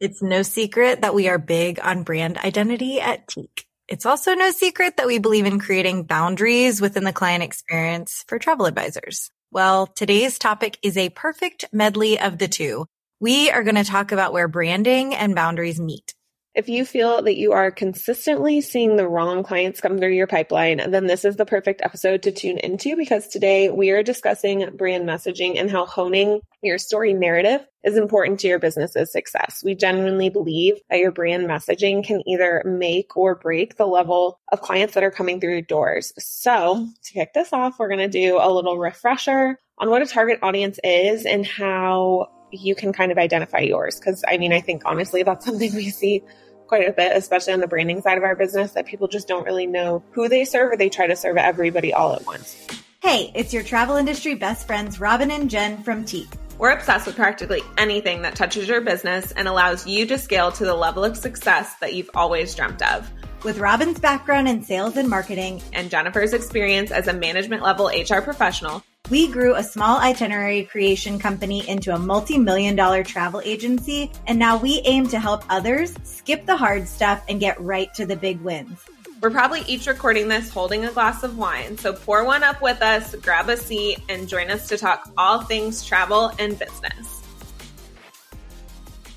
It's no secret that we are big on brand identity at Tique. It's also no secret that we believe in creating boundaries within the client experience for travel advisors. Well, today's topic is a perfect medley of the two. We are going to talk about where branding and boundaries meet. If you feel that you are consistently seeing the wrong clients come through your pipeline, then this is the perfect episode to tune into because today we are discussing brand messaging and how honing your story narrative is important to your business's success. We genuinely believe that your brand messaging can either make or break the level of clients that are coming through your doors. So to kick this off, we're going to do a little refresher on what a target audience is and how you can kind of identify yours. Cause I mean, I think honestly, that's something we see quite a bit, especially on the branding side of our business, that people just don't really know who they serve or they try to serve everybody all at once. Hey, it's your travel industry best friends, Robin and Jen from Tique. We're obsessed with practically anything that touches your business and allows you to scale to the level of success that you've always dreamt of. With Robin's background in sales and marketing and Jennifer's experience as a management level HR professional, we grew a small itinerary creation company into a multi-million dollar travel agency, and now we aim to help others skip the hard stuff and get right to the big wins. We're probably each recording this holding a glass of wine, so pour one up with us, grab a seat, and join us to talk all things travel and business.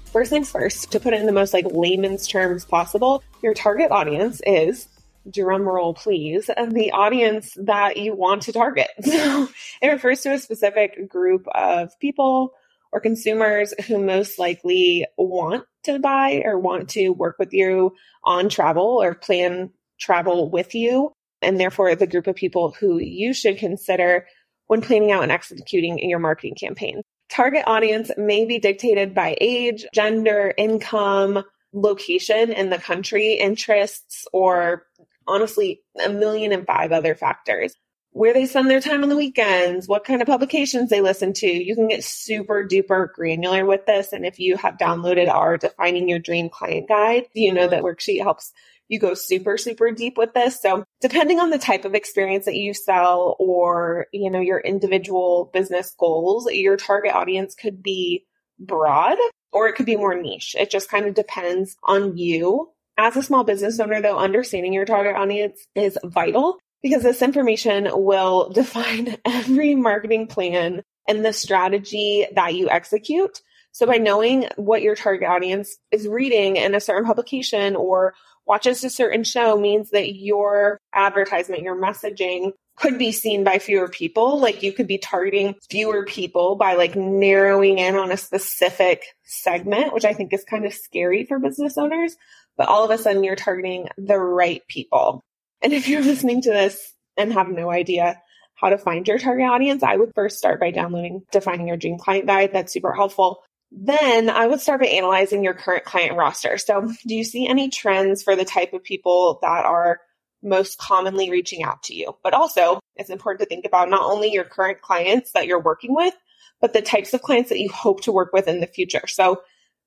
First things first, to put it in the most like layman's terms possible, your target audience is drum roll please the audience that you want to target. So it refers to a specific group of people or consumers who most likely want to buy or want to work with you on travel or plan travel with you and therefore the group of people who you should consider when planning out and executing your marketing campaign. Target audience may be dictated by age, gender, income, location in the country, interests, or honestly, a million and five other factors. Where they spend their time on the weekends, what kind of publications they listen to. You can get super duper granular with this. And if you have downloaded our defining your dream client guide, you know that worksheet helps you go super, super deep with this. So depending on the type of experience that you sell or, you know, your individual business goals, your target audience could be broad or it could be more niche. It just kind of depends on you. As a small business owner, though, understanding your target audience is vital because this information will define every marketing plan and the strategy that you execute. So by knowing what your target audience is reading in a certain publication or watches a certain show means that your advertisement, your messaging could be seen by fewer people. Like you could be targeting fewer people by like narrowing in on a specific segment, which I think is kind of scary for business owners. But all of a sudden you're targeting the right people. And if you're listening to this and have no idea how to find your target audience, I would first start by downloading Defining Your Dream Client Guide. That's super helpful. Then I would start by analyzing your current client roster. So, do you see any trends for the type of people that are most commonly reaching out to you? But also, it's important to think about not only your current clients that you're working with, but the types of clients that you hope to work with in the future. So,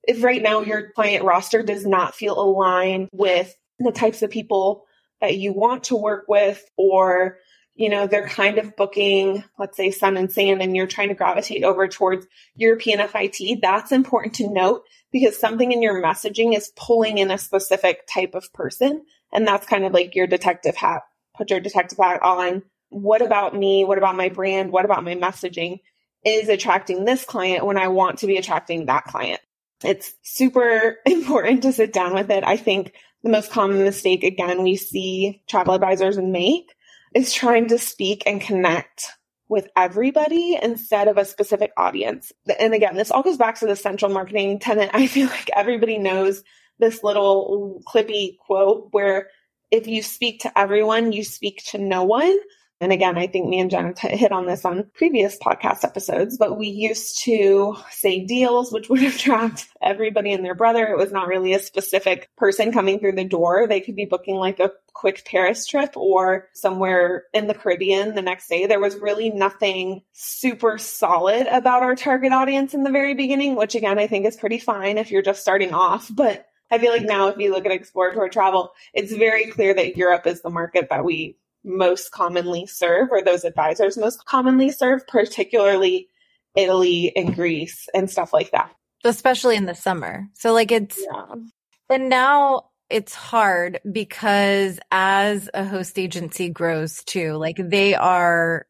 if right now your client roster does not feel aligned with the types of people that you want to work with or you know, they're kind of booking, let's say sun and sand, and you're trying to gravitate over towards European FIT, that's important to note because something in your messaging is pulling in a specific type of person. And that's kind of like your detective hat. Put your detective hat on. What about me? What about my brand? What about my messaging is attracting this client when I want to be attracting that client? It's super important to sit down with it. I think the most common mistake, again, we see travel advisors make is trying to speak and connect with everybody instead of a specific audience. And again, this all goes back to the central marketing tenant. I feel like everybody knows this little clippy quote where if you speak to everyone, you speak to no one. And again, I think me and Jen hit on this on previous podcast episodes, but we used to say deals, which would attract everybody and their brother. It was not really a specific person coming through the door. They could be booking like a quick Paris trip or somewhere in the Caribbean the next day. There was really nothing super solid about our target audience in the very beginning, which again, I think is pretty fine if you're just starting off. But I feel like now if you look at exploratory travel, it's very clear that Europe is the market that we most commonly serve or those advisors most commonly serve, particularly Italy and Greece and stuff like that. especially in the summer. So like it's, yeah. and now it's hard because as a host agency grows too, like they are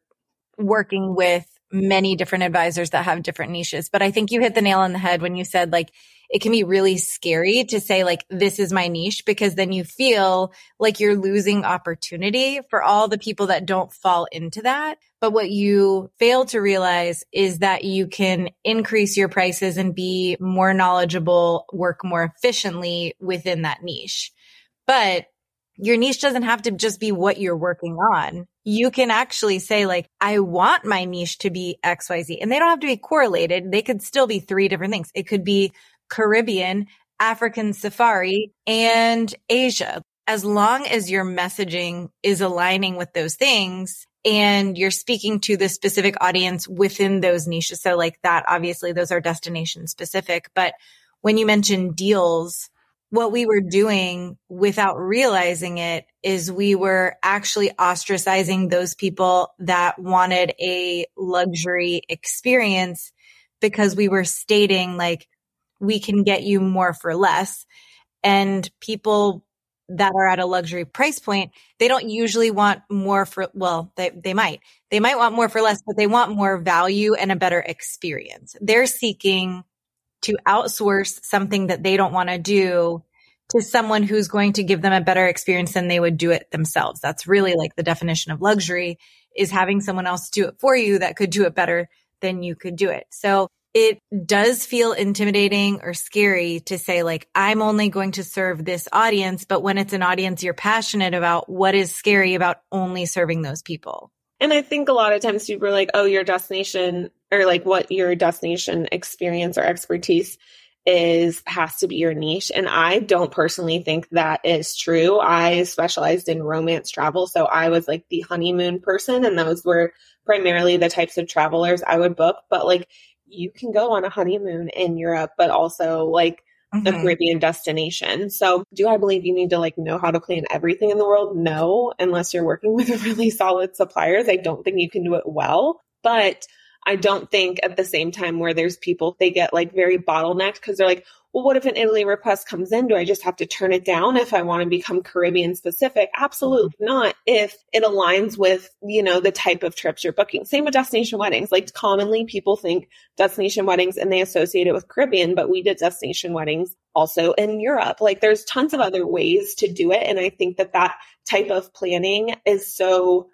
working with many different advisors that have different niches. But I think you hit the nail on the head when you said like it can be really scary to say like this is my niche because then you feel like you're losing opportunity for all the people that don't fall into that. But what you fail to realize is that you can increase your prices and be more knowledgeable, work more efficiently within that niche. But your niche doesn't have to just be what you're working on. You can actually say like, I want my niche to be XYZ and they don't have to be correlated. They could still be three different things. It could be Caribbean, African safari and Asia. As long as your messaging is aligning with those things and you're speaking to the specific audience within those niches. So like that, obviously those are destination specific. But when you mention deals, what we were doing without realizing it is we were actually ostracizing those people that wanted a luxury experience because we were stating like, we can get you more for less. And people that are at a luxury price point, they don't usually want more for, well, they, they might, they might want more for less, but they want more value and a better experience. They're seeking to outsource something that they don't want to do to someone who's going to give them a better experience than they would do it themselves. That's really like the definition of luxury is having someone else do it for you that could do it better than you could do it. So it does feel intimidating or scary to say like, I'm only going to serve this audience. But when it's an audience you're passionate about, what is scary about only serving those people? And I think a lot of times people are like, oh, your destination or like what your destination experience or expertise is has to be your niche. And I don't personally think that is true. I specialized in romance travel. So I was like the honeymoon person and those were primarily the types of travelers I would book. But like you can go on a honeymoon in Europe, but also like mm-hmm. a Caribbean destination. So do I believe you need to like know how to plan everything in the world? No, unless you're working with really solid suppliers. I don't think you can do it well. But I don't think at the same time where there's people, they get like very bottlenecked because they're like, well, what if an Italy request comes in? Do I just have to turn it down if I want to become Caribbean specific? Absolutely mm-hmm. not. If it aligns with, you know, the type of trips you're booking. Same with destination weddings. Like commonly people think destination weddings and they associate it with Caribbean, but we did destination weddings also in Europe. Like there's tons of other ways to do it. And I think that that type of planning is so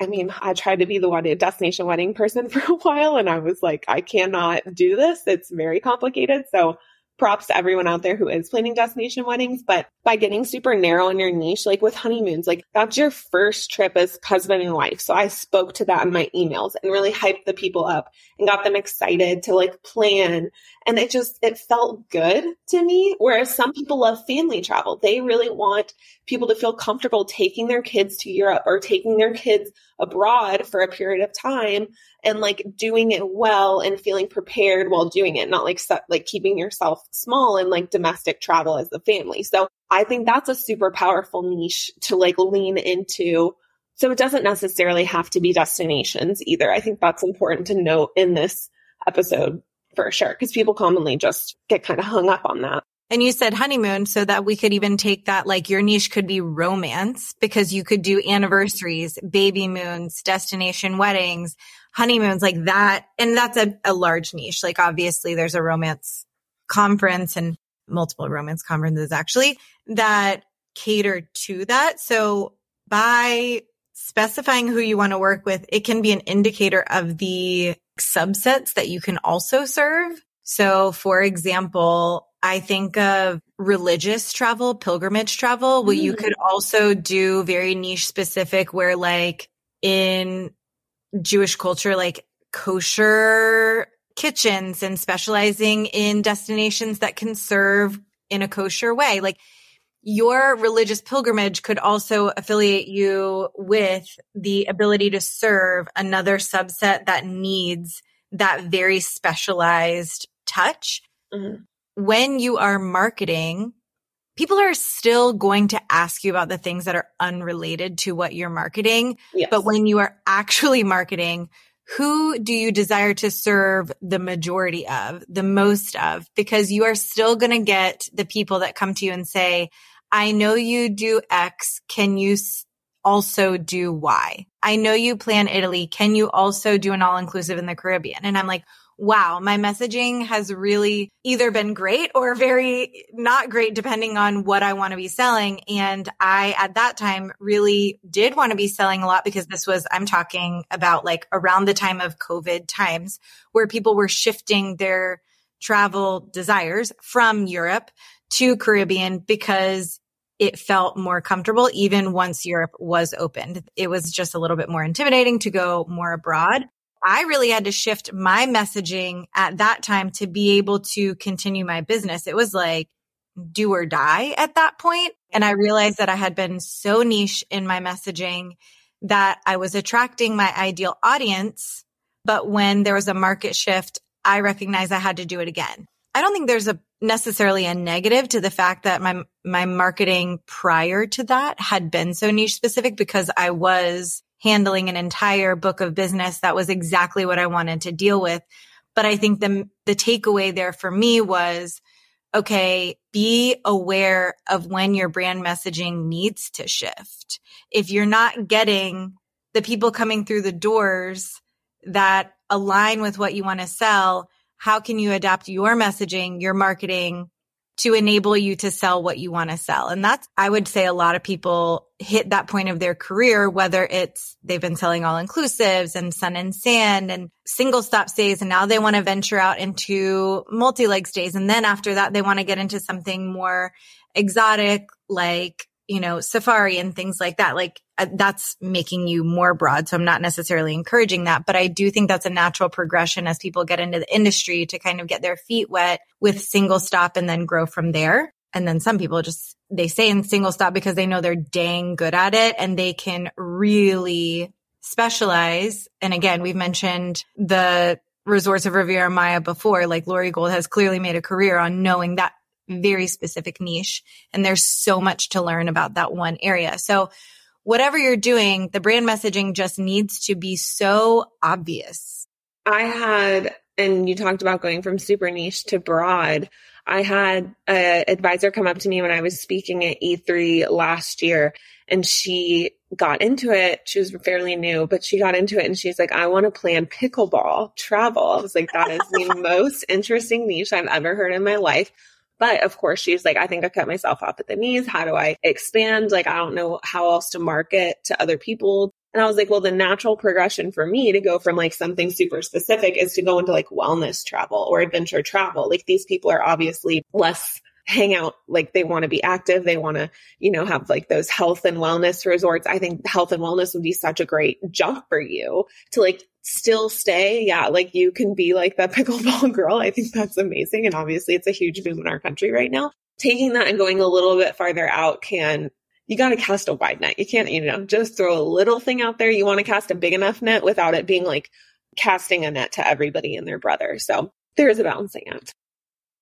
I mean, I tried to be the wedding destination wedding person for a while and I was like, I cannot do this. It's very complicated. So props to everyone out there who is planning destination weddings, but by getting super narrow in your niche, like with honeymoons, like that's your first trip as husband and wife. So I spoke to that in my emails and really hyped the people up and got them excited to like plan. And it just, it felt good to me. Whereas some people love family travel. They really want people to feel comfortable taking their kids to Europe or taking their kids abroad for a period of time and like doing it well and feeling prepared while doing it, not like like keeping yourself small and like domestic travel as a family. So I think that's a super powerful niche to like lean into. So it doesn't necessarily have to be destinations either. I think that's important to note in this episode for sure because people commonly just get kind of hung up on that. And you said honeymoon so that we could even take that like your niche could be romance because you could do anniversaries, baby moons, destination weddings, honeymoons like that. And that's a, a large niche. Like obviously there's a romance conference and multiple romance conferences actually that cater to that. So by specifying who you want to work with, it can be an indicator of the subsets that you can also serve. So for example, I think of religious travel, pilgrimage travel, where mm. you could also do very niche specific where like in Jewish culture, like kosher kitchens and specializing in destinations that can serve in a kosher way. Like your religious pilgrimage could also affiliate you with the ability to serve another subset that needs that very specialized touch. Mm-hmm when you are marketing, people are still going to ask you about the things that are unrelated to what you're marketing. Yes. But when you are actually marketing, who do you desire to serve the majority of, the most of? Because you are still going to get the people that come to you and say, I know you do X. Can you also do Y? I know you plan Italy. Can you also do an all inclusive in the Caribbean? And I'm like, wow, my messaging has really either been great or very not great, depending on what I want to be selling. And I, at that time, really did want to be selling a lot because this was, I'm talking about like around the time of COVID times where people were shifting their travel desires from Europe to Caribbean because it felt more comfortable even once Europe was opened. It was just a little bit more intimidating to go more abroad. I really had to shift my messaging at that time to be able to continue my business. It was like do or die at that point. And I realized that I had been so niche in my messaging that I was attracting my ideal audience. But when there was a market shift, I recognized I had to do it again. I don't think there's a necessarily a negative to the fact that my my marketing prior to that had been so niche specific because I was handling an entire book of business that was exactly what I wanted to deal with. But I think the, the takeaway there for me was, okay, be aware of when your brand messaging needs to shift. If you're not getting the people coming through the doors that align with what you want to sell, how can you adapt your messaging, your marketing to enable you to sell what you want to sell. And that's, I would say a lot of people hit that point of their career, whether it's they've been selling all inclusives and sun and sand and single stop stays. And now they want to venture out into multi-leg stays. And then after that, they want to get into something more exotic, like you know, safari and things like that. Like uh, that's making you more broad. So I'm not necessarily encouraging that, but I do think that's a natural progression as people get into the industry to kind of get their feet wet with single stop and then grow from there. And then some people just, they stay in single stop because they know they're dang good at it and they can really specialize. And again, we've mentioned the resorts of Riviera Maya before, like Lori Gold has clearly made a career on knowing that very specific niche. And there's so much to learn about that one area. So whatever you're doing, the brand messaging just needs to be so obvious. I had, and you talked about going from super niche to broad. I had an advisor come up to me when I was speaking at E3 last year and she got into it. She was fairly new, but she got into it and she's like, I want to plan pickleball travel. I was like, that is the most interesting niche I've ever heard in my life. But of course, she's like, I think I cut myself off at the knees. How do I expand? Like, I don't know how else to market to other people. And I was like, well, the natural progression for me to go from like something super specific is to go into like wellness travel or adventure travel. Like these people are obviously less hang out like they want to be active they want to you know have like those health and wellness resorts i think health and wellness would be such a great jump for you to like still stay. Yeah like you can be like that pickleball girl. I think that's amazing and obviously it's a huge boom in our country right now. Taking that and going a little bit farther out can you got to cast a wide net. You can't you know just throw a little thing out there. You want to cast a big enough net without it being like casting a net to everybody and their brother. So there is a balancing act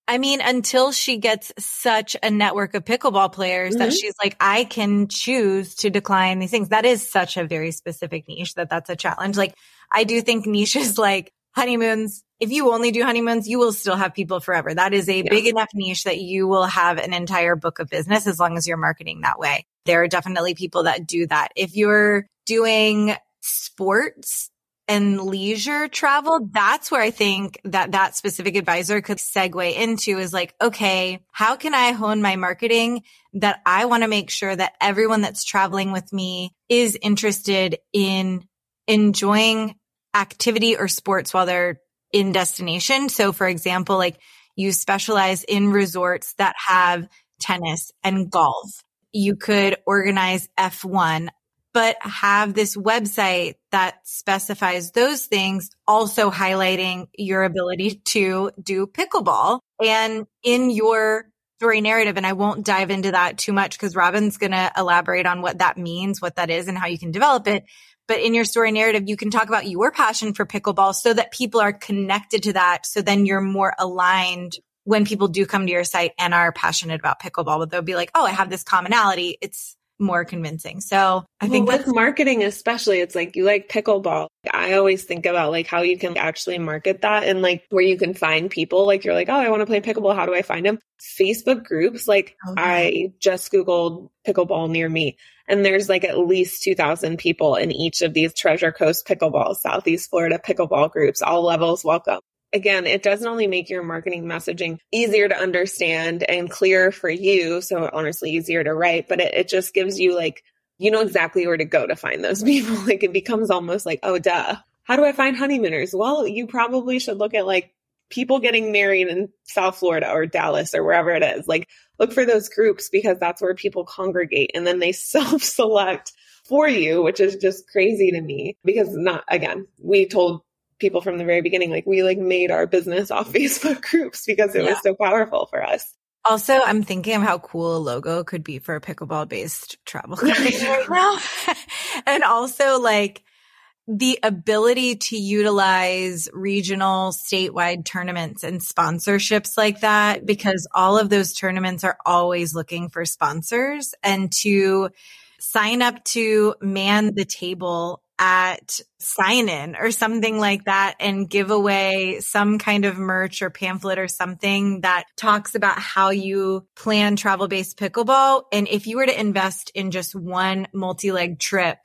I mean, until she gets such a network of pickleball players mm-hmm. that she's like, I can choose to decline these things. That is such a very specific niche that that's a challenge. Like, I do think niches like honeymoons, if you only do honeymoons, you will still have people forever. That is a yeah. big enough niche that you will have an entire book of business as long as you're marketing that way. There are definitely people that do that. If you're doing sports, and leisure travel, that's where I think that that specific advisor could segue into is like, okay, how can I hone my marketing that I want to make sure that everyone that's traveling with me is interested in enjoying activity or sports while they're in destination. So for example, like you specialize in resorts that have tennis and golf. You could organize F1 but have this website that specifies those things, also highlighting your ability to do pickleball and in your story narrative. And I won't dive into that too much because Robin's going to elaborate on what that means, what that is and how you can develop it. But in your story narrative, you can talk about your passion for pickleball so that people are connected to that. So then you're more aligned when people do come to your site and are passionate about pickleball, but they'll be like, Oh, I have this commonality. It's more convincing. So I well, think with marketing, especially, it's like you like pickleball. I always think about like how you can actually market that and like where you can find people. Like you're like, oh, I want to play pickleball. How do I find them? Facebook groups. Like oh, okay. I just Googled pickleball near me and there's like at least 2000 people in each of these Treasure Coast pickleball, Southeast Florida pickleball groups, all levels welcome again, it doesn't only make your marketing messaging easier to understand and clearer for you. So honestly, easier to write, but it, it just gives you like, you know exactly where to go to find those people. like it becomes almost like, oh, duh. How do I find honeymooners? Well, you probably should look at like people getting married in South Florida or Dallas or wherever it is. Like look for those groups because that's where people congregate and then they self select for you, which is just crazy to me because not again, we told people from the very beginning. Like we like made our business off Facebook groups because it yeah. was so powerful for us. Also, I'm thinking of how cool a logo could be for a pickleball based travel company right now. and also like the ability to utilize regional statewide tournaments and sponsorships like that, because all of those tournaments are always looking for sponsors and to sign up to man the table at sign in or something like that and give away some kind of merch or pamphlet or something that talks about how you plan travel based pickleball. And if you were to invest in just one multi leg trip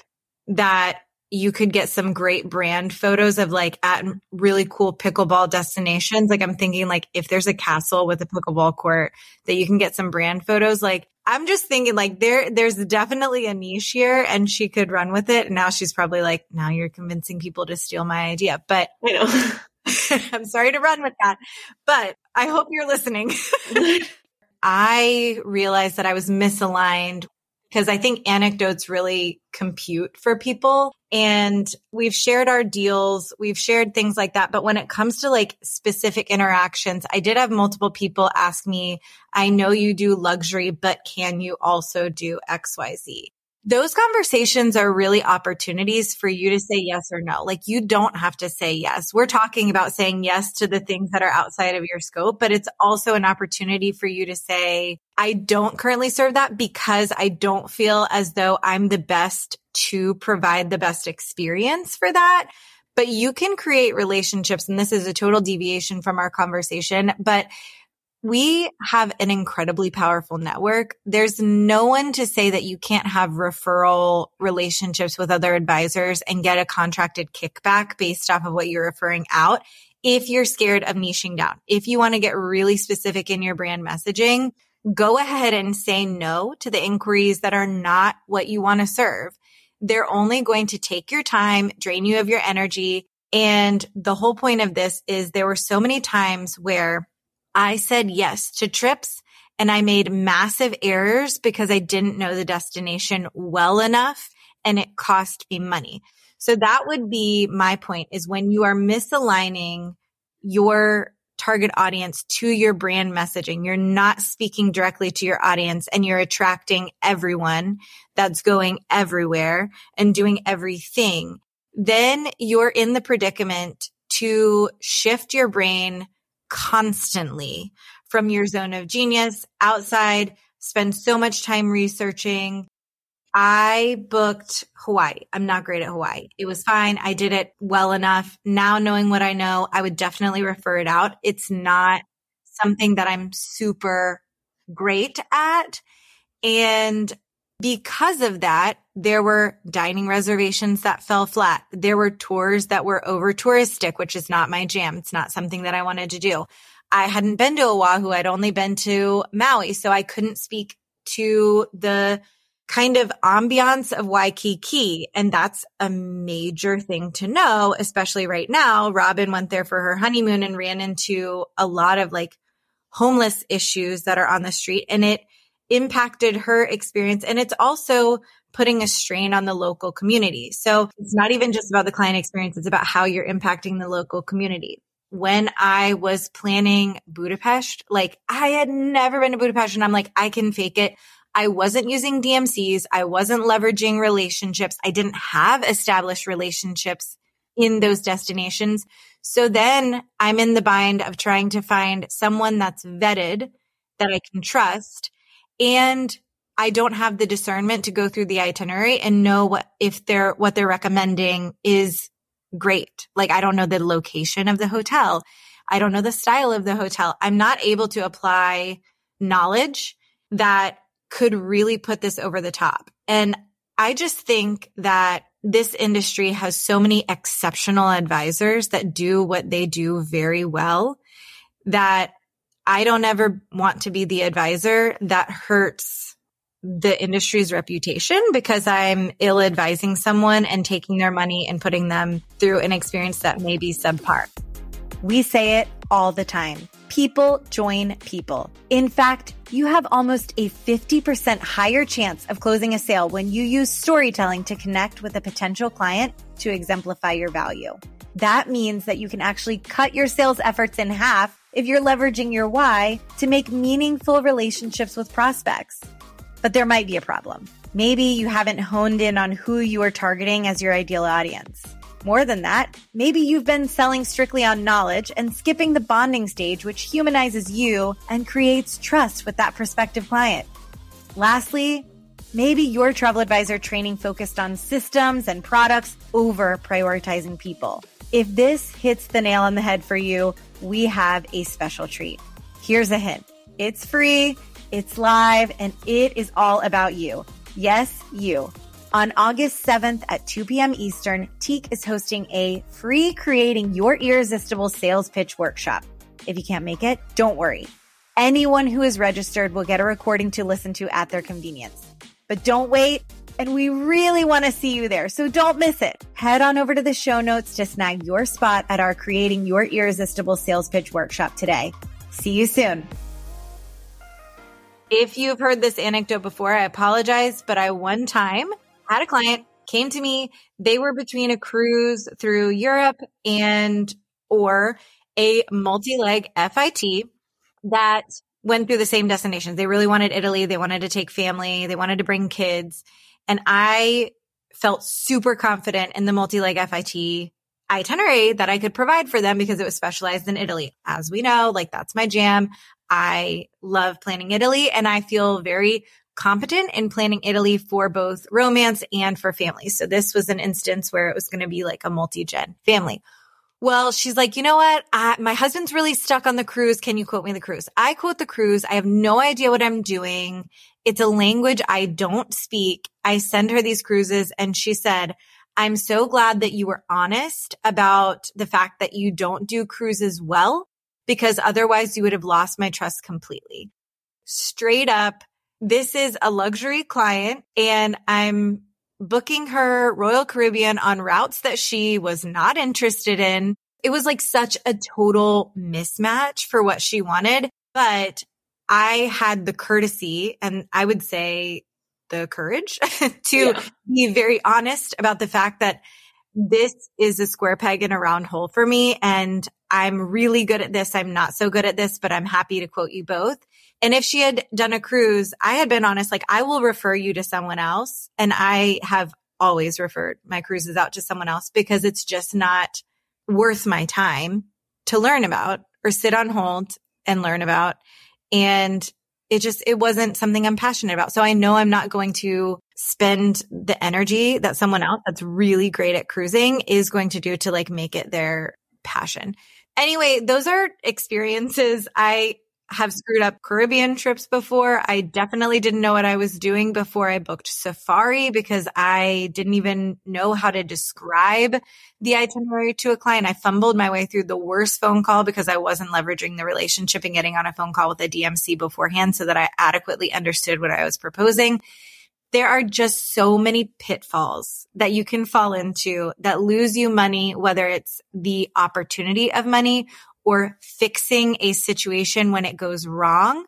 that you could get some great brand photos of like at really cool pickleball destinations. Like I'm thinking like if there's a castle with a pickleball court that you can get some brand photos, like I'm just thinking like there, there's definitely a niche here and she could run with it. And now she's probably like, now you're convincing people to steal my idea, but you know, I'm sorry to run with that, but I hope you're listening. I realized that I was misaligned because I think anecdotes really compute for people. And we've shared our deals, we've shared things like that. But when it comes to like specific interactions, I did have multiple people ask me, I know you do luxury, but can you also do XYZ? Those conversations are really opportunities for you to say yes or no. Like you don't have to say yes. We're talking about saying yes to the things that are outside of your scope, but it's also an opportunity for you to say, I don't currently serve that because I don't feel as though I'm the best to provide the best experience for that. But you can create relationships. And this is a total deviation from our conversation, but we have an incredibly powerful network. There's no one to say that you can't have referral relationships with other advisors and get a contracted kickback based off of what you're referring out. If you're scared of niching down, if you want to get really specific in your brand messaging, go ahead and say no to the inquiries that are not what you want to serve. They're only going to take your time, drain you of your energy. And the whole point of this is there were so many times where I said yes to trips and I made massive errors because I didn't know the destination well enough and it cost me money. So that would be my point is when you are misaligning your target audience to your brand messaging, you're not speaking directly to your audience and you're attracting everyone that's going everywhere and doing everything. Then you're in the predicament to shift your brain constantly from your zone of genius outside, spend so much time researching. I booked Hawaii. I'm not great at Hawaii. It was fine. I did it well enough. Now knowing what I know, I would definitely refer it out. It's not something that I'm super great at. And because of that, there were dining reservations that fell flat. There were tours that were over touristic, which is not my jam. It's not something that I wanted to do. I hadn't been to Oahu. I'd only been to Maui. So I couldn't speak to the kind of ambiance of Waikiki. And that's a major thing to know, especially right now. Robin went there for her honeymoon and ran into a lot of like homeless issues that are on the street. And it, impacted her experience. And it's also putting a strain on the local community. So it's not even just about the client experience. It's about how you're impacting the local community. When I was planning Budapest, like I had never been to Budapest and I'm like, I can fake it. I wasn't using DMCs. I wasn't leveraging relationships. I didn't have established relationships in those destinations. So then I'm in the bind of trying to find someone that's vetted that I can trust and I don't have the discernment to go through the itinerary and know what, if they're, what they're recommending is great. Like I don't know the location of the hotel. I don't know the style of the hotel. I'm not able to apply knowledge that could really put this over the top. And I just think that this industry has so many exceptional advisors that do what they do very well that I don't ever want to be the advisor that hurts the industry's reputation because I'm ill advising someone and taking their money and putting them through an experience that may be subpar. We say it all the time. People join people. In fact, you have almost a 50% higher chance of closing a sale when you use storytelling to connect with a potential client to exemplify your value. That means that you can actually cut your sales efforts in half if you're leveraging your why to make meaningful relationships with prospects. But there might be a problem. Maybe you haven't honed in on who you are targeting as your ideal audience. More than that, maybe you've been selling strictly on knowledge and skipping the bonding stage, which humanizes you and creates trust with that prospective client. Lastly, maybe your travel advisor training focused on systems and products over prioritizing people. If this hits the nail on the head for you, we have a special treat. Here's a hint. It's free, it's live, and it is all about you. Yes, you. On August 7th at 2 p.m. Eastern, Tique is hosting a free creating your irresistible sales pitch workshop. If you can't make it, don't worry. Anyone who is registered will get a recording to listen to at their convenience. But don't wait, and we really want to see you there, so don't miss it. Head on over to the show notes to snag your spot at our Creating Your Irresistible Sales Pitch workshop today. See you soon. If you've heard this anecdote before, I apologize, but I one time had a client came to me. They were between a cruise through Europe and or a multi-leg FIT that went through the same destinations. They really wanted Italy. They wanted to take family. They wanted to bring kids. And I felt super confident in the multi-leg FIT itinerary that I could provide for them because it was specialized in Italy. As we know, like that's my jam. I love planning Italy and I feel very competent in planning Italy for both romance and for families. So this was an instance where it was going to be like a multi-gen family. Well, she's like, you know what? I, my husband's really stuck on the cruise. Can you quote me the cruise? I quote the cruise. I have no idea what I'm doing. It's a language I don't speak. I send her these cruises and she said, I'm so glad that you were honest about the fact that you don't do cruises well because otherwise you would have lost my trust completely. Straight up this is a luxury client and I'm booking her Royal Caribbean on routes that she was not interested in. It was like such a total mismatch for what she wanted, but I had the courtesy and I would say the courage to yeah. be very honest about the fact that this is a square peg in a round hole for me. And I'm really good at this. I'm not so good at this, but I'm happy to quote you both. And if she had done a cruise, I had been honest, like I will refer you to someone else. And I have always referred my cruises out to someone else because it's just not worth my time to learn about or sit on hold and learn about. And it just, it wasn't something I'm passionate about. So I know I'm not going to spend the energy that someone else that's really great at cruising is going to do to like make it their passion. Anyway, those are experiences I have screwed up Caribbean trips before. I definitely didn't know what I was doing before I booked Safari because I didn't even know how to describe the itinerary to a client. I fumbled my way through the worst phone call because I wasn't leveraging the relationship and getting on a phone call with a DMC beforehand so that I adequately understood what I was proposing. There are just so many pitfalls that you can fall into that lose you money, whether it's the opportunity of money or fixing a situation when it goes wrong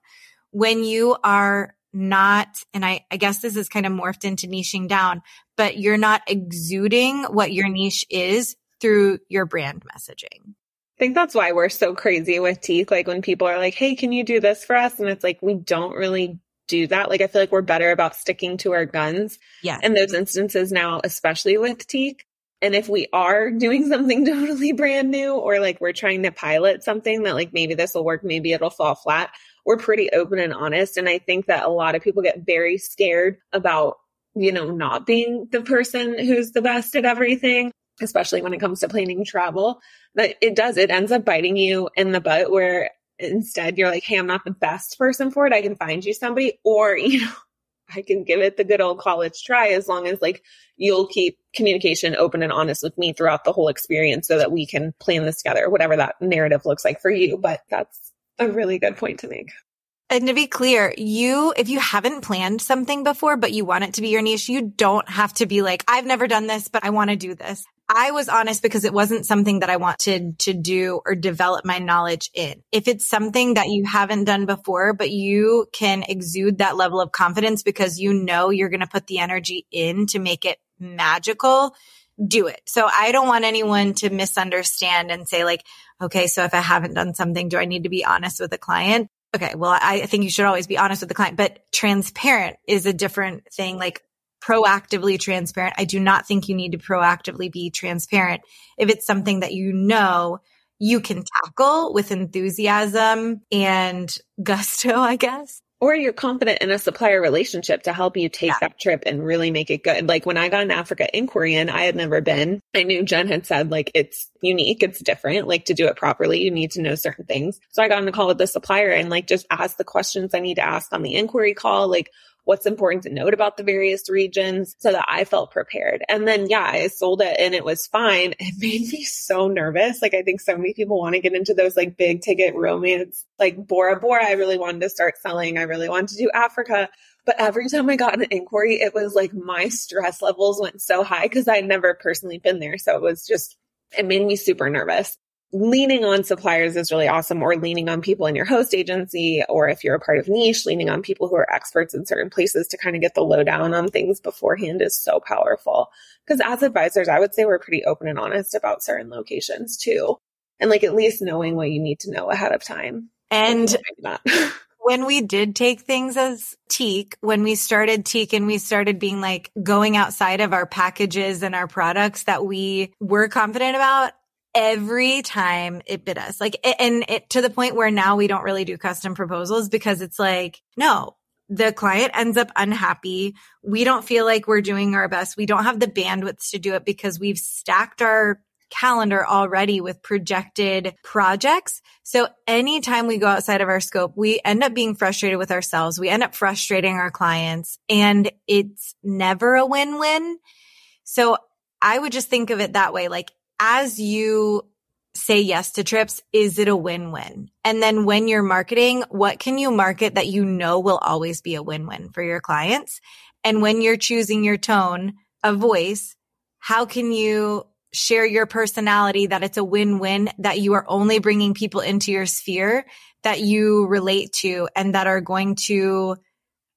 when you are not, and I, I guess this is kind of morphed into niching down, but you're not exuding what your niche is through your brand messaging. I think that's why we're so crazy with Tique. Like when people are like, Hey, can you do this for us? And it's like, we don't really do that. Like I feel like we're better about sticking to our guns. Yeah. In those instances now, especially with Tique. And if we are doing something totally brand new or like we're trying to pilot something that like maybe this will work, maybe it'll fall flat, we're pretty open and honest. And I think that a lot of people get very scared about, you know, not being the person who's the best at everything, especially when it comes to planning travel. But it does, it ends up biting you in the butt where instead you're like, Hey, I'm not the best person for it. I can find you somebody or, you know, I can give it the good old college try as long as like you'll keep communication open and honest with me throughout the whole experience so that we can plan this together, whatever that narrative looks like for you. But that's a really good point to make. And to be clear, you, if you haven't planned something before, but you want it to be your niche, you don't have to be like, I've never done this, but I want to do this. I was honest because it wasn't something that I wanted to do or develop my knowledge in. If it's something that you haven't done before, but you can exude that level of confidence because you know you're going to put the energy in to make it magical, do it. So I don't want anyone to misunderstand and say like, okay, so if I haven't done something, do I need to be honest with the client? Okay. Well, I think you should always be honest with the client, but transparent is a different thing. Like proactively transparent. I do not think you need to proactively be transparent if it's something that you know you can tackle with enthusiasm and gusto, I guess. Or you're confident in a supplier relationship to help you take yeah. that trip and really make it good. Like when I got an Africa inquiry and I had never been, I knew Jen had said like it's unique, it's different. Like to do it properly, you need to know certain things. So I got on the call with the supplier and like just asked the questions I need to ask on the inquiry call. Like what's important to note about the various regions so that I felt prepared. And then, yeah, I sold it and it was fine. It made me so nervous. Like, I think so many people want to get into those like big ticket romance, like Bora Bora. I really wanted to start selling. I really wanted to do Africa. But every time I got an inquiry, it was like my stress levels went so high because I'd never personally been there. So it was just, it made me super nervous leaning on suppliers is really awesome or leaning on people in your host agency or if you're a part of niche leaning on people who are experts in certain places to kind of get the lowdown on things beforehand is so powerful. Because as advisors i would say we're pretty open and honest about certain locations too. And like at least knowing what you need to know ahead of time. And when we did take things as Tique, when we started Tique and we started being like going outside of our packages and our products that we were confident about, every time it bit us. Like, and it to the point where now we don't really do custom proposals because it's like, no, the client ends up unhappy. We don't feel like we're doing our best. We don't have the bandwidth to do it because we've stacked our calendar already with projected projects. So anytime we go outside of our scope, we end up being frustrated with ourselves. We end up frustrating our clients and it's never a win-win. So I would just think of it that way. Like as you say yes to trips, is it a win-win? And then when you're marketing, what can you market that you know will always be a win-win for your clients? And when you're choosing your tone of voice, how can you share your personality that it's a win-win that you are only bringing people into your sphere that you relate to and that are going to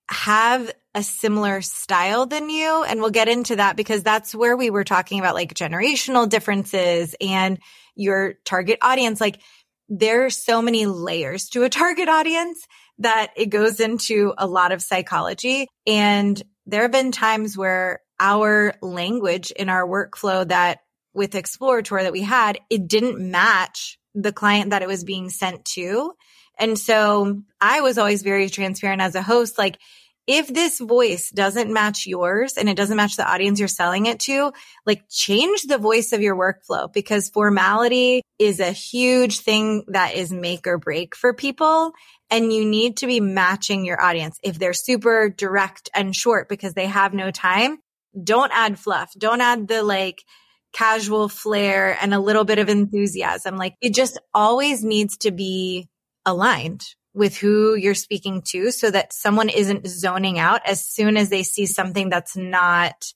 have a similar style than you. And we'll get into that because that's where we were talking about like generational differences and your target audience. Like there are so many layers to a target audience that it goes into a lot of psychology. And there have been times where our language in our workflow that with Explorator that we had, it didn't match the client that it was being sent to. And so I was always very transparent as a host. Like if this voice doesn't match yours and it doesn't match the audience you're selling it to, like change the voice of your workflow because formality is a huge thing that is make or break for people. And you need to be matching your audience. If they're super direct and short because they have no time, don't add fluff. Don't add the like, casual flair and a little bit of enthusiasm. Like it just always needs to be aligned with who you're speaking to so that someone isn't zoning out as soon as they see something that's not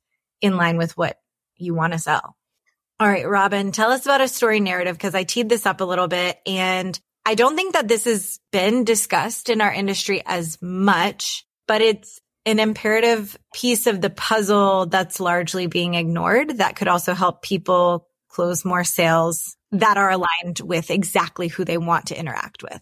in line with what you want to sell. All right, Robin, tell us about a story narrative because I teed this up a little bit and I don't think that this has been discussed in our industry as much, but it's an imperative piece of the puzzle that's largely being ignored that could also help people close more sales that are aligned with exactly who they want to interact with.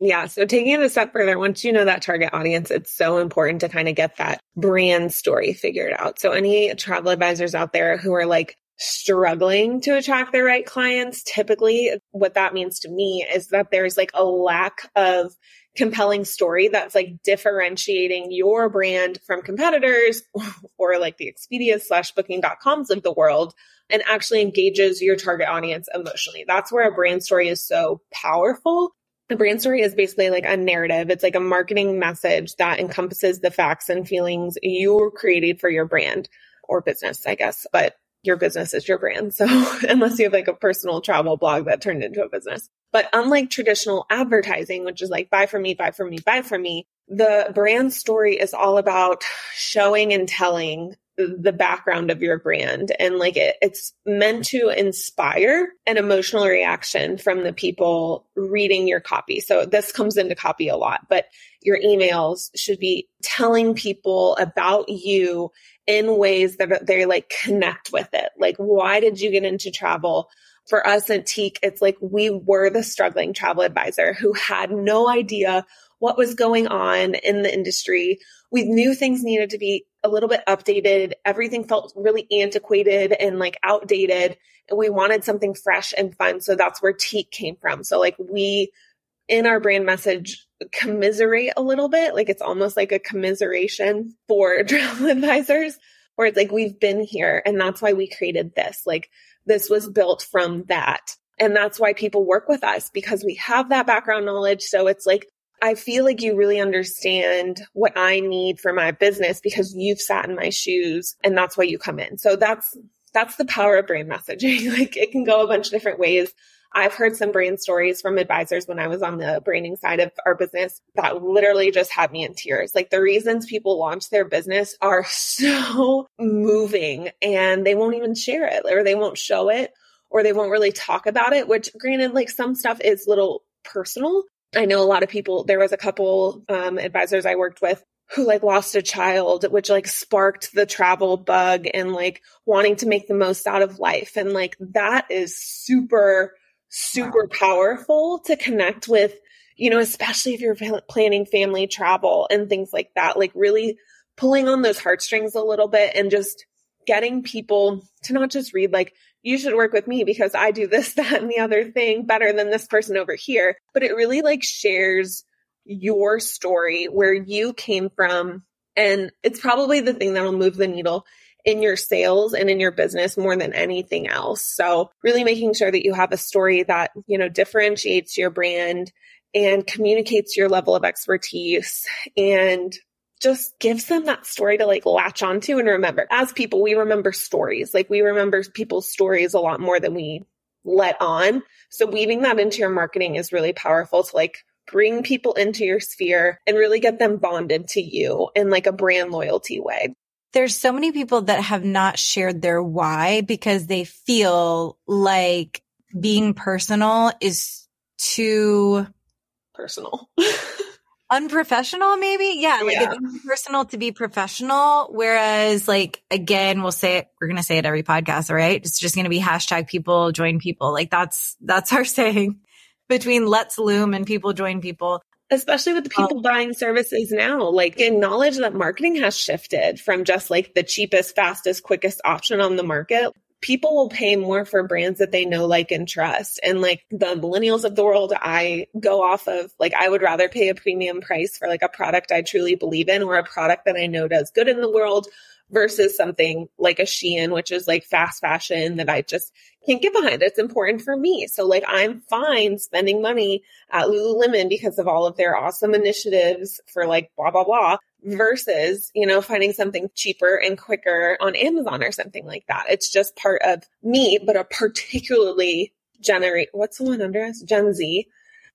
Yeah. So taking it a step further, once you know that target audience, it's so important to kind of get that brand story figured out. So any travel advisors out there who are like struggling to attract the right clients, typically what that means to me is that there's like a lack of compelling story that's like differentiating your brand from competitors or like the Expedia slash booking.coms of the world and actually engages your target audience emotionally. That's where a brand story is so powerful. The brand story is basically like a narrative. It's like a marketing message that encompasses the facts and feelings you created for your brand or business, I guess. But your business is your brand. So unless you have like a personal travel blog that turned into a business. But unlike traditional advertising, which is like buy from me, buy from me, buy from me, the brand story is all about showing and telling the background of your brand and like it, it's meant to inspire an emotional reaction from the people reading your copy. So this comes into copy a lot, but your emails should be telling people about you in ways that they like connect with it. Like, why did you get into travel? For us at Tique, it's like we were the struggling travel advisor who had no idea what was going on in the industry. We knew things needed to be a little bit updated. Everything felt really antiquated and like outdated. And we wanted something fresh and fun. So that's where Tique came from. So like we, in our brand message, commiserate a little bit. Like it's almost like a commiseration for travel advisors where it's like, we've been here and that's why we created this. Like this was built from that. And that's why people work with us because we have that background knowledge. So it's like, I feel like you really understand what I need for my business because you've sat in my shoes and that's why you come in. So that's, that's the power of brand messaging. like it can go a bunch of different ways. I've heard some brand stories from advisors when I was on the branding side of our business that literally just had me in tears. Like the reasons people launch their business are so moving and they won't even share it or they won't show it or they won't really talk about it, which granted, like some stuff is little personal. I know a lot of people, there was a couple um, advisors I worked with who like lost a child, which like sparked the travel bug and like wanting to make the most out of life. And like that is super super wow. powerful to connect with, you know, especially if you're planning family travel and things like that, like really pulling on those heartstrings a little bit and just getting people to not just read like, you should work with me because I do this, that, and the other thing better than this person over here. But it really like shares your story, where you came from. And it's probably the thing that'll move the needle in your sales and in your business more than anything else. So really making sure that you have a story that, you know, differentiates your brand and communicates your level of expertise and just gives them that story to like latch onto and remember. As people, we remember stories. Like we remember people's stories a lot more than we let on. So weaving that into your marketing is really powerful to like bring people into your sphere and really get them bonded to you in like a brand loyalty way there's so many people that have not shared their why because they feel like being personal is too personal. unprofessional maybe yeah oh, like yeah. it's personal to be professional whereas like again we'll say it we're gonna say it every podcast all right it's just gonna be hashtag people join people like that's that's our saying between let's loom and people join people especially with the people oh. buying services now like acknowledge that marketing has shifted from just like the cheapest fastest quickest option on the market people will pay more for brands that they know like and trust and like the millennials of the world i go off of like i would rather pay a premium price for like a product i truly believe in or a product that i know does good in the world versus something like a Shein, which is like fast fashion that I just can't get behind. It's important for me. So like I'm fine spending money at Lululemon because of all of their awesome initiatives for like blah, blah, blah versus, you know, finding something cheaper and quicker on Amazon or something like that. It's just part of me, but a particularly generate, what's the one under us? Gen Z,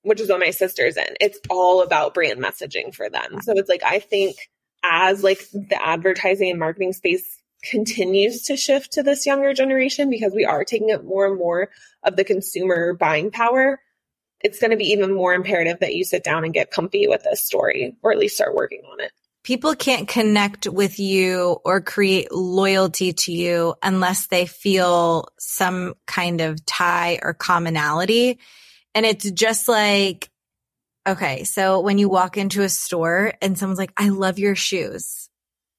which is what my sister's in. It's all about brand messaging for them. So it's like, I think as like the advertising and marketing space continues to shift to this younger generation because we are taking up more and more of the consumer buying power, it's going to be even more imperative that you sit down and get comfy with this story or at least start working on it. People can't connect with you or create loyalty to you unless they feel some kind of tie or commonality. And it's just like Okay. So when you walk into a store and someone's like, I love your shoes.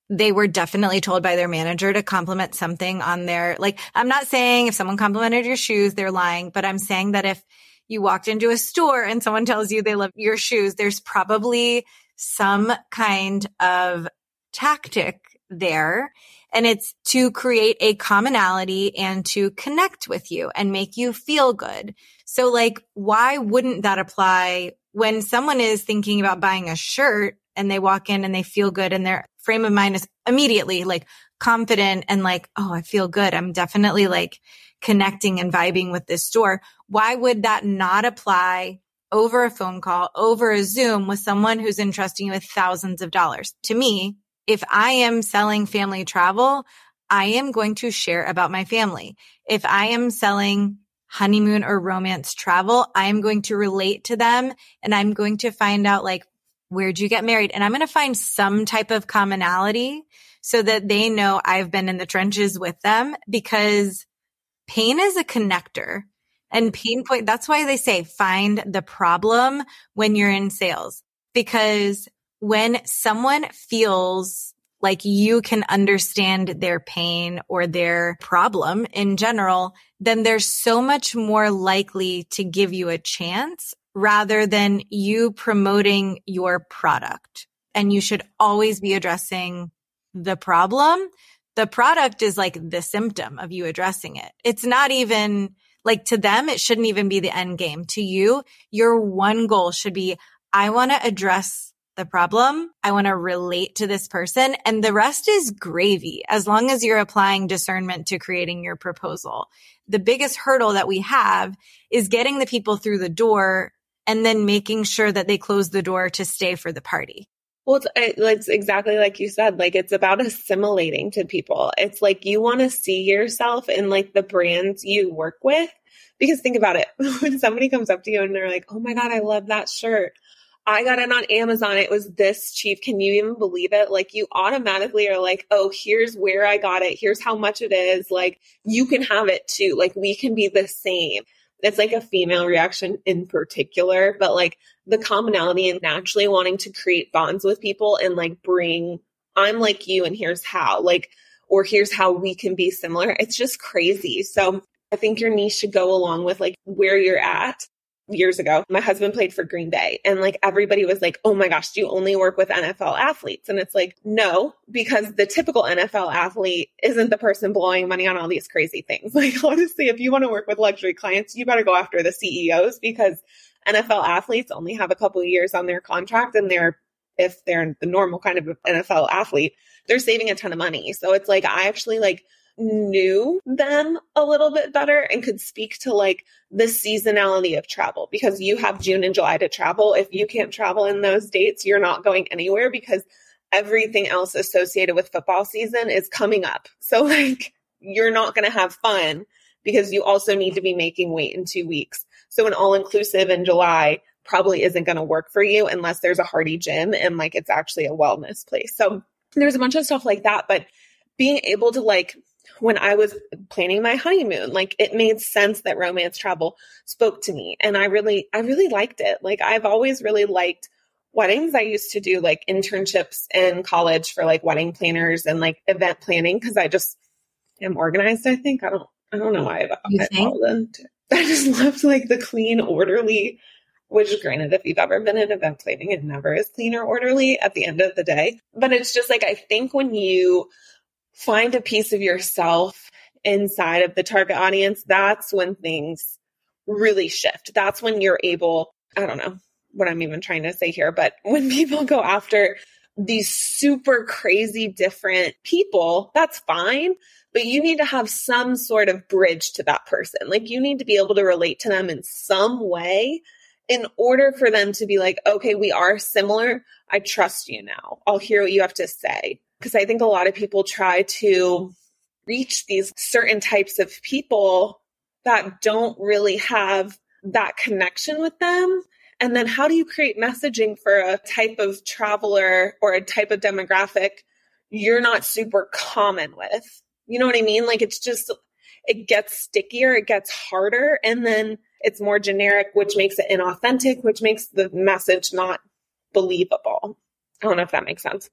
They were definitely told by their manager to compliment something on their, like, I'm not saying if someone complimented your shoes, they're lying, but I'm saying that if you walked into a store and someone tells you they love your shoes, there's probably some kind of tactic there. And it's to create a commonality and to connect with you and make you feel good. So like, why wouldn't that apply when someone is thinking about buying a shirt and they walk in and they feel good and their frame of mind is immediately like confident and like, oh, I feel good. I'm definitely like connecting and vibing with this store. Why would that not apply over a phone call, over a Zoom with someone who's entrusting you with thousands of dollars? To me, if I am selling family travel, I am going to share about my family. If I am selling honeymoon or romance travel, I am going to relate to them and I'm going to find out like, where'd you get married? And I'm going to find some type of commonality so that they know I've been in the trenches with them because pain is a connector and pain point. That's why they say find the problem when you're in sales because when someone feels like you can understand their pain or their problem in general, then they're so much more likely to give you a chance rather than you promoting your product. And you should always be addressing the problem. The product is like the symptom of you addressing it. It's not even like to them, it shouldn't even be the end game. To you, your one goal should be, I want to address the problem. I want to relate to this person and the rest is gravy as long as you're applying discernment to creating your proposal. The biggest hurdle that we have is getting the people through the door and then making sure that they close the door to stay for the party. Well, it's, it's exactly like you said. Like it's about assimilating to people. It's like you want to see yourself in like the brands you work with. Because think about it. When somebody comes up to you and they're like, Oh my God, I love that shirt. I got it on Amazon. It was this cheap. Can you even believe it? Like you automatically are like, oh, here's where I got it. Here's how much it is. Like you can have it too. Like we can be the same. It's like a female reaction in particular, but like the commonality and naturally wanting to create bonds with people and like bring, I'm like you and here's how, like, or here's how we can be similar. It's just crazy. So I think your niche should go along with like where you're at years ago, my husband played for Green Bay and like everybody was like, Oh my gosh, do you only work with NFL athletes? And it's like, no, because the typical NFL athlete isn't the person blowing money on all these crazy things. Like honestly, if you want to work with luxury clients, you better go after the CEOs because NFL athletes only have a couple years on their contract and they're if they're the normal kind of NFL athlete, they're saving a ton of money. So it's like I actually like knew them a little bit better and could speak to like the seasonality of travel because you have June and July to travel. If you can't travel in those dates, you're not going anywhere because everything else associated with football season is coming up. So like you're not going to have fun because you also need to be making weight in two weeks. So an all inclusive in July probably isn't going to work for you unless there's a hearty gym and like it's actually a wellness place. So there's a bunch of stuff like that, but being able to like when I was planning my honeymoon. Like it made sense that romance travel spoke to me. And I really, I really liked it. Like I've always really liked weddings. I used to do like internships in college for like wedding planners and like event planning because I just am organized, I think. I don't I don't know why I, I just loved like the clean, orderly which granted, if you've ever been in event planning, it never is clean or orderly at the end of the day. But it's just like, I think when you find a piece of yourself inside of the target audience, that's when things really shift. That's when you're able, I don't know what I'm even trying to say here, but when people go after these super crazy different people, that's fine. But you need to have some sort of bridge to that person. Like you need to be able to relate to them in some way in order for them to be like, okay, we are similar. I trust you now. I'll hear what you have to say. Because I think a lot of people try to reach these certain types of people that don't really have that connection with them. And then how do you create messaging for a type of traveler or a type of demographic you're not super common with? You know what I mean? Like it's just, it gets stickier, it gets harder, and then it's more generic, which makes it inauthentic, which makes the message not believable. I don't know if that makes sense.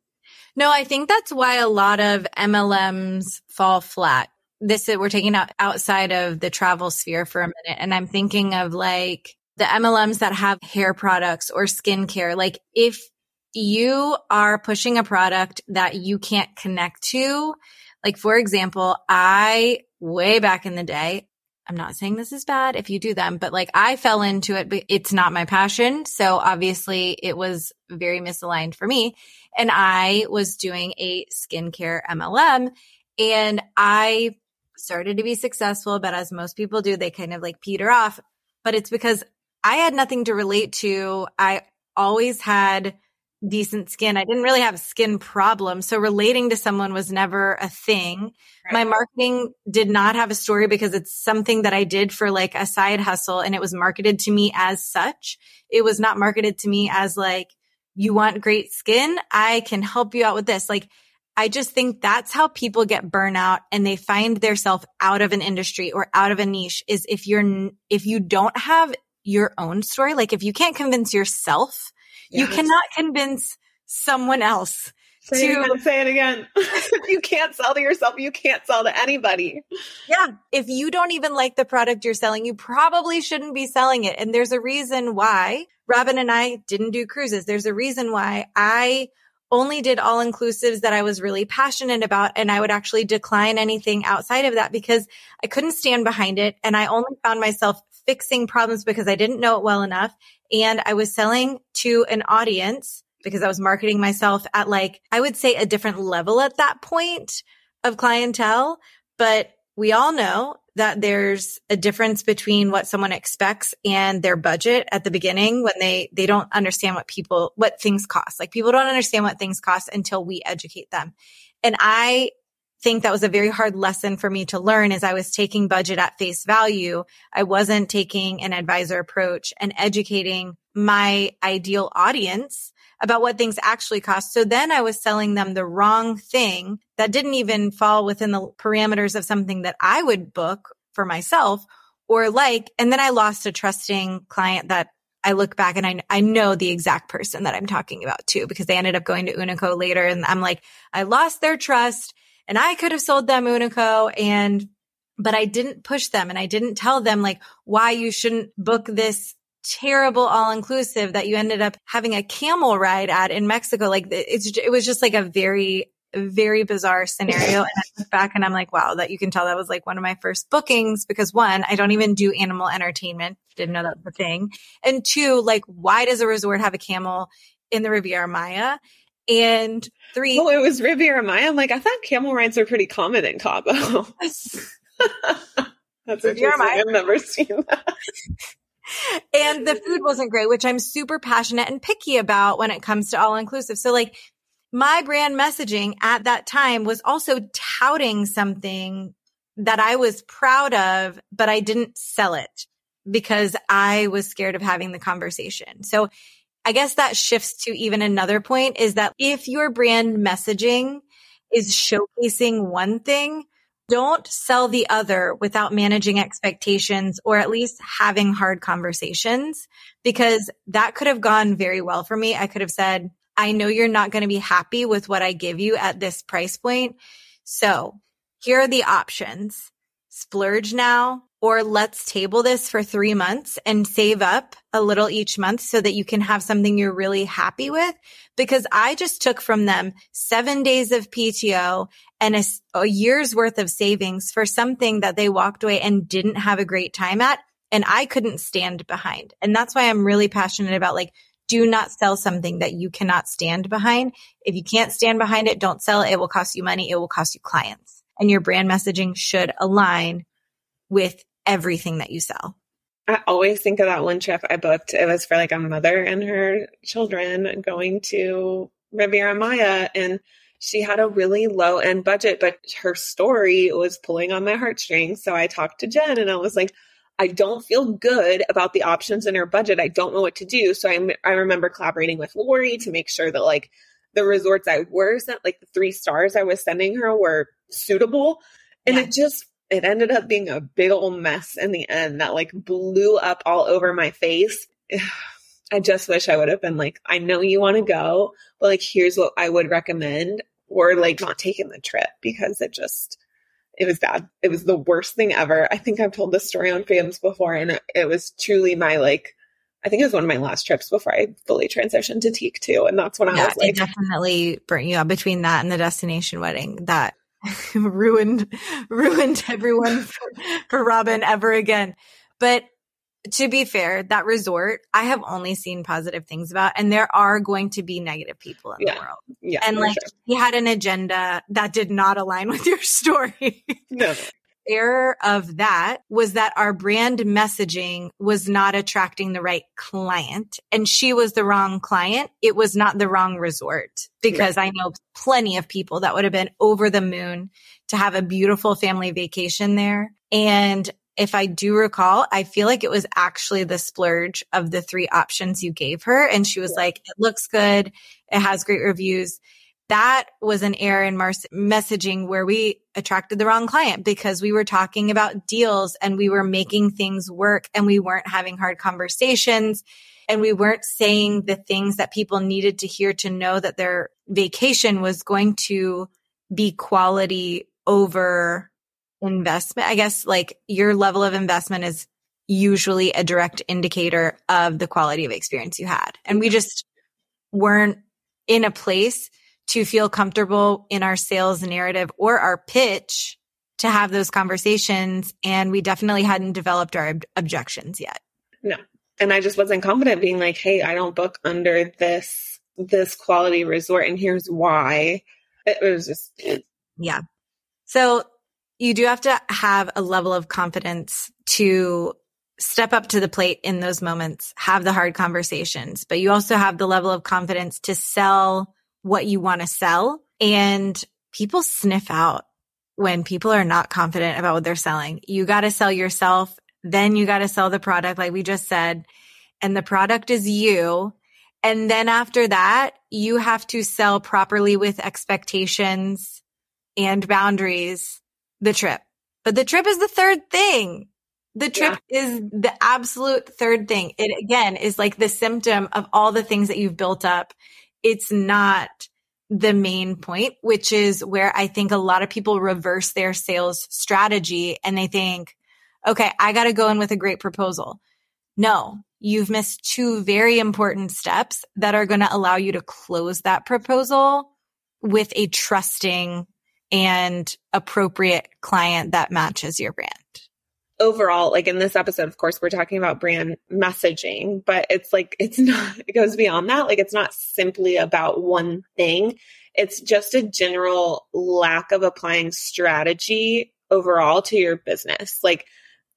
No, I think that's why a lot of MLMs fall flat. This we're taking out outside of the travel sphere for a minute. And I'm thinking of like the MLMs that have hair products or skincare, like if you are pushing a product that you can't connect to, like for example, I way back in the day, I'm not saying this is bad if you do them, but like I fell into it, but it's not my passion. So obviously it was very misaligned for me. And I was doing a skincare MLM and I started to be successful, but as most people do, they kind of like peter off. But it's because I had nothing to relate to. I always had decent skin. I didn't really have skin problems. So relating to someone was never a thing. Right. My marketing did not have a story because it's something that I did for like a side hustle and it was marketed to me as such. It was not marketed to me as like, you want great skin? I can help you out with this. Like, I just think that's how people get burnout and they find themselves out of an industry or out of a niche is if you're, if you don't have your own story, like if you can't convince yourself you cannot convince someone else say to it again, say it again. you can't sell to yourself. You can't sell to anybody. Yeah. If you don't even like the product you're selling, you probably shouldn't be selling it. And there's a reason why Robin and I didn't do cruises. There's a reason why I only did all inclusives that I was really passionate about. And I would actually decline anything outside of that because I couldn't stand behind it. And I only found myself fixing problems because I didn't know it well enough. And I was selling to an audience because I was marketing myself at like, I would say a different level at that point of clientele. But we all know that there's a difference between what someone expects and their budget at the beginning when they, they don't understand what people, what things cost. Like people don't understand what things cost until we educate them. And I think that was a very hard lesson for me to learn as I was taking budget at face value. I wasn't taking an advisor approach and educating my ideal audience about what things actually cost. So then I was selling them the wrong thing that didn't even fall within the parameters of something that I would book for myself or like, and then I lost a trusting client that I look back and I, I know the exact person that I'm talking about too, because they ended up going to Unico later. And I'm like, I lost their trust and I could have sold them Unico and, but I didn't push them and I didn't tell them like why you shouldn't book this terrible all inclusive that you ended up having a camel ride at in Mexico. Like it's, it was just like a very, very bizarre scenario. and I look back and I'm like, wow, that you can tell that was like one of my first bookings because one, I don't even do animal entertainment. Didn't know that was a thing. And two, like, why does a resort have a camel in the Riviera Maya? And three. Well, it was Riviera Maya. I'm like, I thought camel rides are pretty common in Cabo. That's Riviera Maya. I've never seen that. and the food wasn't great, which I'm super passionate and picky about when it comes to all inclusive. So like my brand messaging at that time was also touting something that I was proud of, but I didn't sell it because I was scared of having the conversation. So I guess that shifts to even another point is that if your brand messaging is showcasing one thing, don't sell the other without managing expectations or at least having hard conversations because that could have gone very well for me. I could have said, I know you're not going to be happy with what I give you at this price point. So here are the options. Splurge now or let's table this for three months and save up a little each month so that you can have something you're really happy with. Because I just took from them seven days of PTO and a, a year's worth of savings for something that they walked away and didn't have a great time at. And I couldn't stand behind. And that's why I'm really passionate about like, do not sell something that you cannot stand behind. If you can't stand behind it, don't sell it. It will cost you money. It will cost you clients and your brand messaging should align with everything that you sell. I always think of that one trip I booked. It was for like a mother and her children going to Riviera Maya and she had a really low end budget, but her story was pulling on my heartstrings. So I talked to Jen and I was like, I don't feel good about the options in her budget. I don't know what to do. So I, I remember collaborating with Lori to make sure that like the resorts I were sent, like the three stars I was sending her were suitable. And yeah. it just it ended up being a big old mess in the end that like blew up all over my face. I just wish I would have been like, I know you want to go, but like, here's what I would recommend, or like not taking the trip because it just, it was bad. It was the worst thing ever. I think I've told this story on FAMs before, and it, it was truly my like I think it was one of my last trips before I fully transitioned to Tique too. And that's when I Yeah, was like, it definitely burnt you out between that and the destination wedding that ruined ruined everyone for, for Robin ever again. But to be fair, that resort I have only seen positive things about, and there are going to be negative people in Yeah, the world. yeah. And like sure. he had an agenda that did not align with your story. no, no. Error of that was that our brand messaging was not attracting the right client and she was the wrong client. It was not the wrong resort because I know plenty of people that would have been over the moon to have a beautiful family vacation there. And if I do recall, I feel like it was actually the splurge of the three options you gave her. And she was Yeah. like, it looks good. It has great reviews that was an error in messaging where we attracted the wrong client because we were talking about deals and we were making things work and we weren't having hard conversations and we weren't saying the things that people needed to hear to know that their vacation was going to be quality over investment. I guess like your level of investment is usually a direct indicator of the quality of experience you had. And we just weren't in a place to feel comfortable in our sales narrative or our pitch to have those conversations. And we definitely hadn't developed our ob- objections yet. No. And I just wasn't confident being like, hey, I don't book under this this quality resort and here's why. It was just eh. Yeah. So you do have to have a level of confidence to step up to the plate in those moments, have the hard conversations, but you also have the level of confidence to sell what you want to sell. And people sniff out when people are not confident about what they're selling. You got to sell yourself. Then you got to sell the product, like we just said. And the product is you. And then after that, you have to sell properly with expectations and boundaries the trip. But the trip is the third thing. The trip is the absolute third thing. It again is like the symptom of all the things that you've built up. It's not the main point, which is where I think a lot of people reverse their sales strategy and they think, okay, I got to go in with a great proposal. No, you've missed two very important steps that are going to allow you to close that proposal with a trusting and appropriate client that matches your brand. Overall, like in this episode, of course, we're talking about brand messaging, but it's like, it's not, it goes beyond that. Like, it's not simply about one thing. It's just a general lack of applying strategy overall to your business. Like,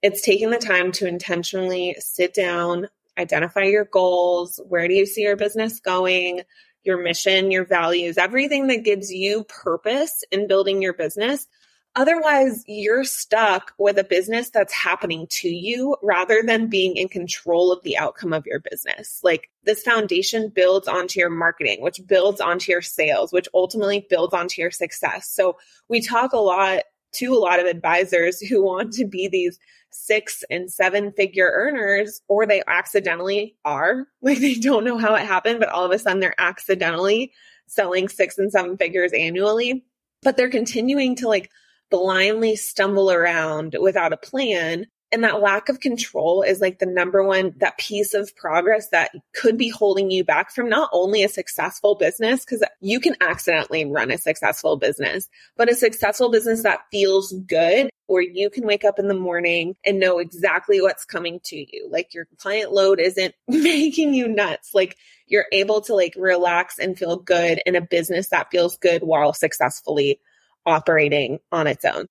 it's taking the time to intentionally sit down, identify your goals. Where do you see your business going? Your mission, your values, everything that gives you purpose in building your business. Otherwise, you're stuck with a business that's happening to you rather than being in control of the outcome of your business. Like this foundation builds onto your marketing, which builds onto your sales, which ultimately builds onto your success. So we talk a lot to a lot of advisors who want to be these six and seven figure earners, or they accidentally are. Like they don't know how it happened, but all of a sudden they're accidentally selling six and seven figures annually. But they're continuing to like blindly stumble around without a plan. And that lack of control is like the number one, that piece of progress that could be holding you back from not only a successful business, because you can accidentally run a successful business, but a successful business that feels good, where you can wake up in the morning and know exactly what's coming to you. Like your client load isn't making you nuts. Like you're able to like relax and feel good in a business that feels good while successfully operating on its own.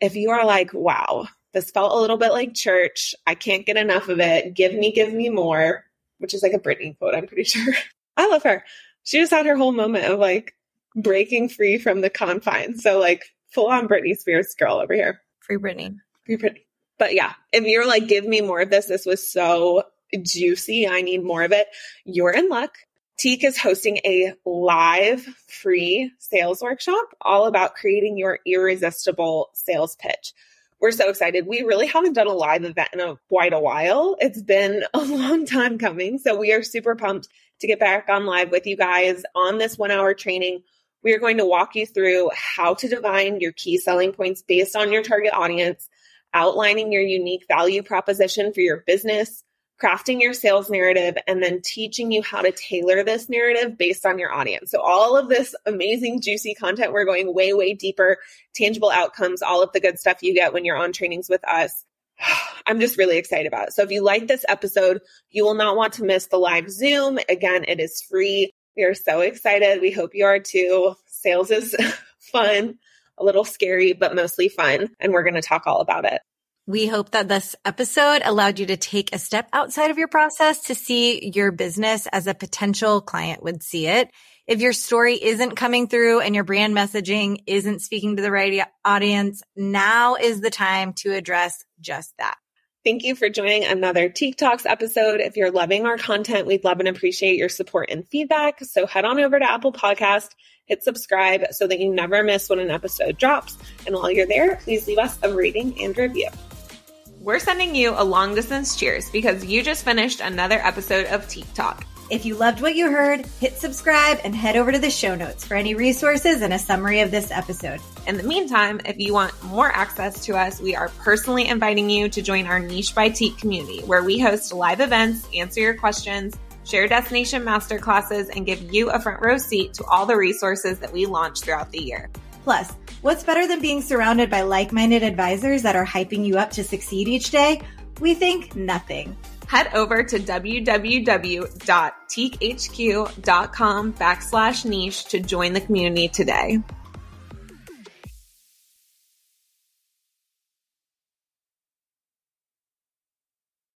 If you are like, wow, this felt a little bit like church. I can't get enough of it. Give me, give me more, which is like a Britney quote, I'm pretty sure. I love her. She just had her whole moment of like breaking free from the confines. So like full on Britney Spears girl over here. Free Britney. Free Britney. But yeah, if you're like, give me more of this, this was so juicy. I need more of it. You're in luck. Tique is hosting a live free sales workshop all about creating your irresistible sales pitch. We're so excited. We really haven't done a live event in a, quite a while. It's been a long time coming. So we are super pumped to get back on live with you guys on this one hour training. We are going to walk you through how to define your key selling points based on your target audience, outlining your unique value proposition for your business, crafting your sales narrative, and then teaching you how to tailor this narrative based on your audience. So, all of this amazing, juicy content, we're going way, way deeper, tangible outcomes, all of the good stuff you get when you're on trainings with us. I'm just really excited about it. So, if you like this episode, you will not want to miss the live Zoom. Again, it is free. We are so excited. We hope you are too. Sales is fun, a little scary, but mostly fun. And we're going to talk all about it. We hope that this episode allowed you to take a step outside of your process to see your business as a potential client would see it. If your story isn't coming through and your brand messaging isn't speaking to the right audience, now is the time to address just that. Thank you for joining another Tique Talks episode. If you're loving our content, we'd love and appreciate your support and feedback. So head on over to Apple Podcast, hit subscribe so that you never miss when an episode drops. And while you're there, please leave us a rating and review. We're sending you a long distance cheers because you just finished another episode of Tique Talk. If you loved what you heard, hit subscribe and head over to the show notes for any resources and a summary of this episode. In the meantime, if you want more access to us, we are personally inviting you to join our Niche by Tique community, where we host live events, answer your questions, share destination masterclasses, and give you a front row seat to all the resources that we launch throughout the year. Plus, what's better than being surrounded by like minded advisors that are hyping you up to succeed each day? We think nothing. Head over to www.tiquehq.com backslash niche to join the community today.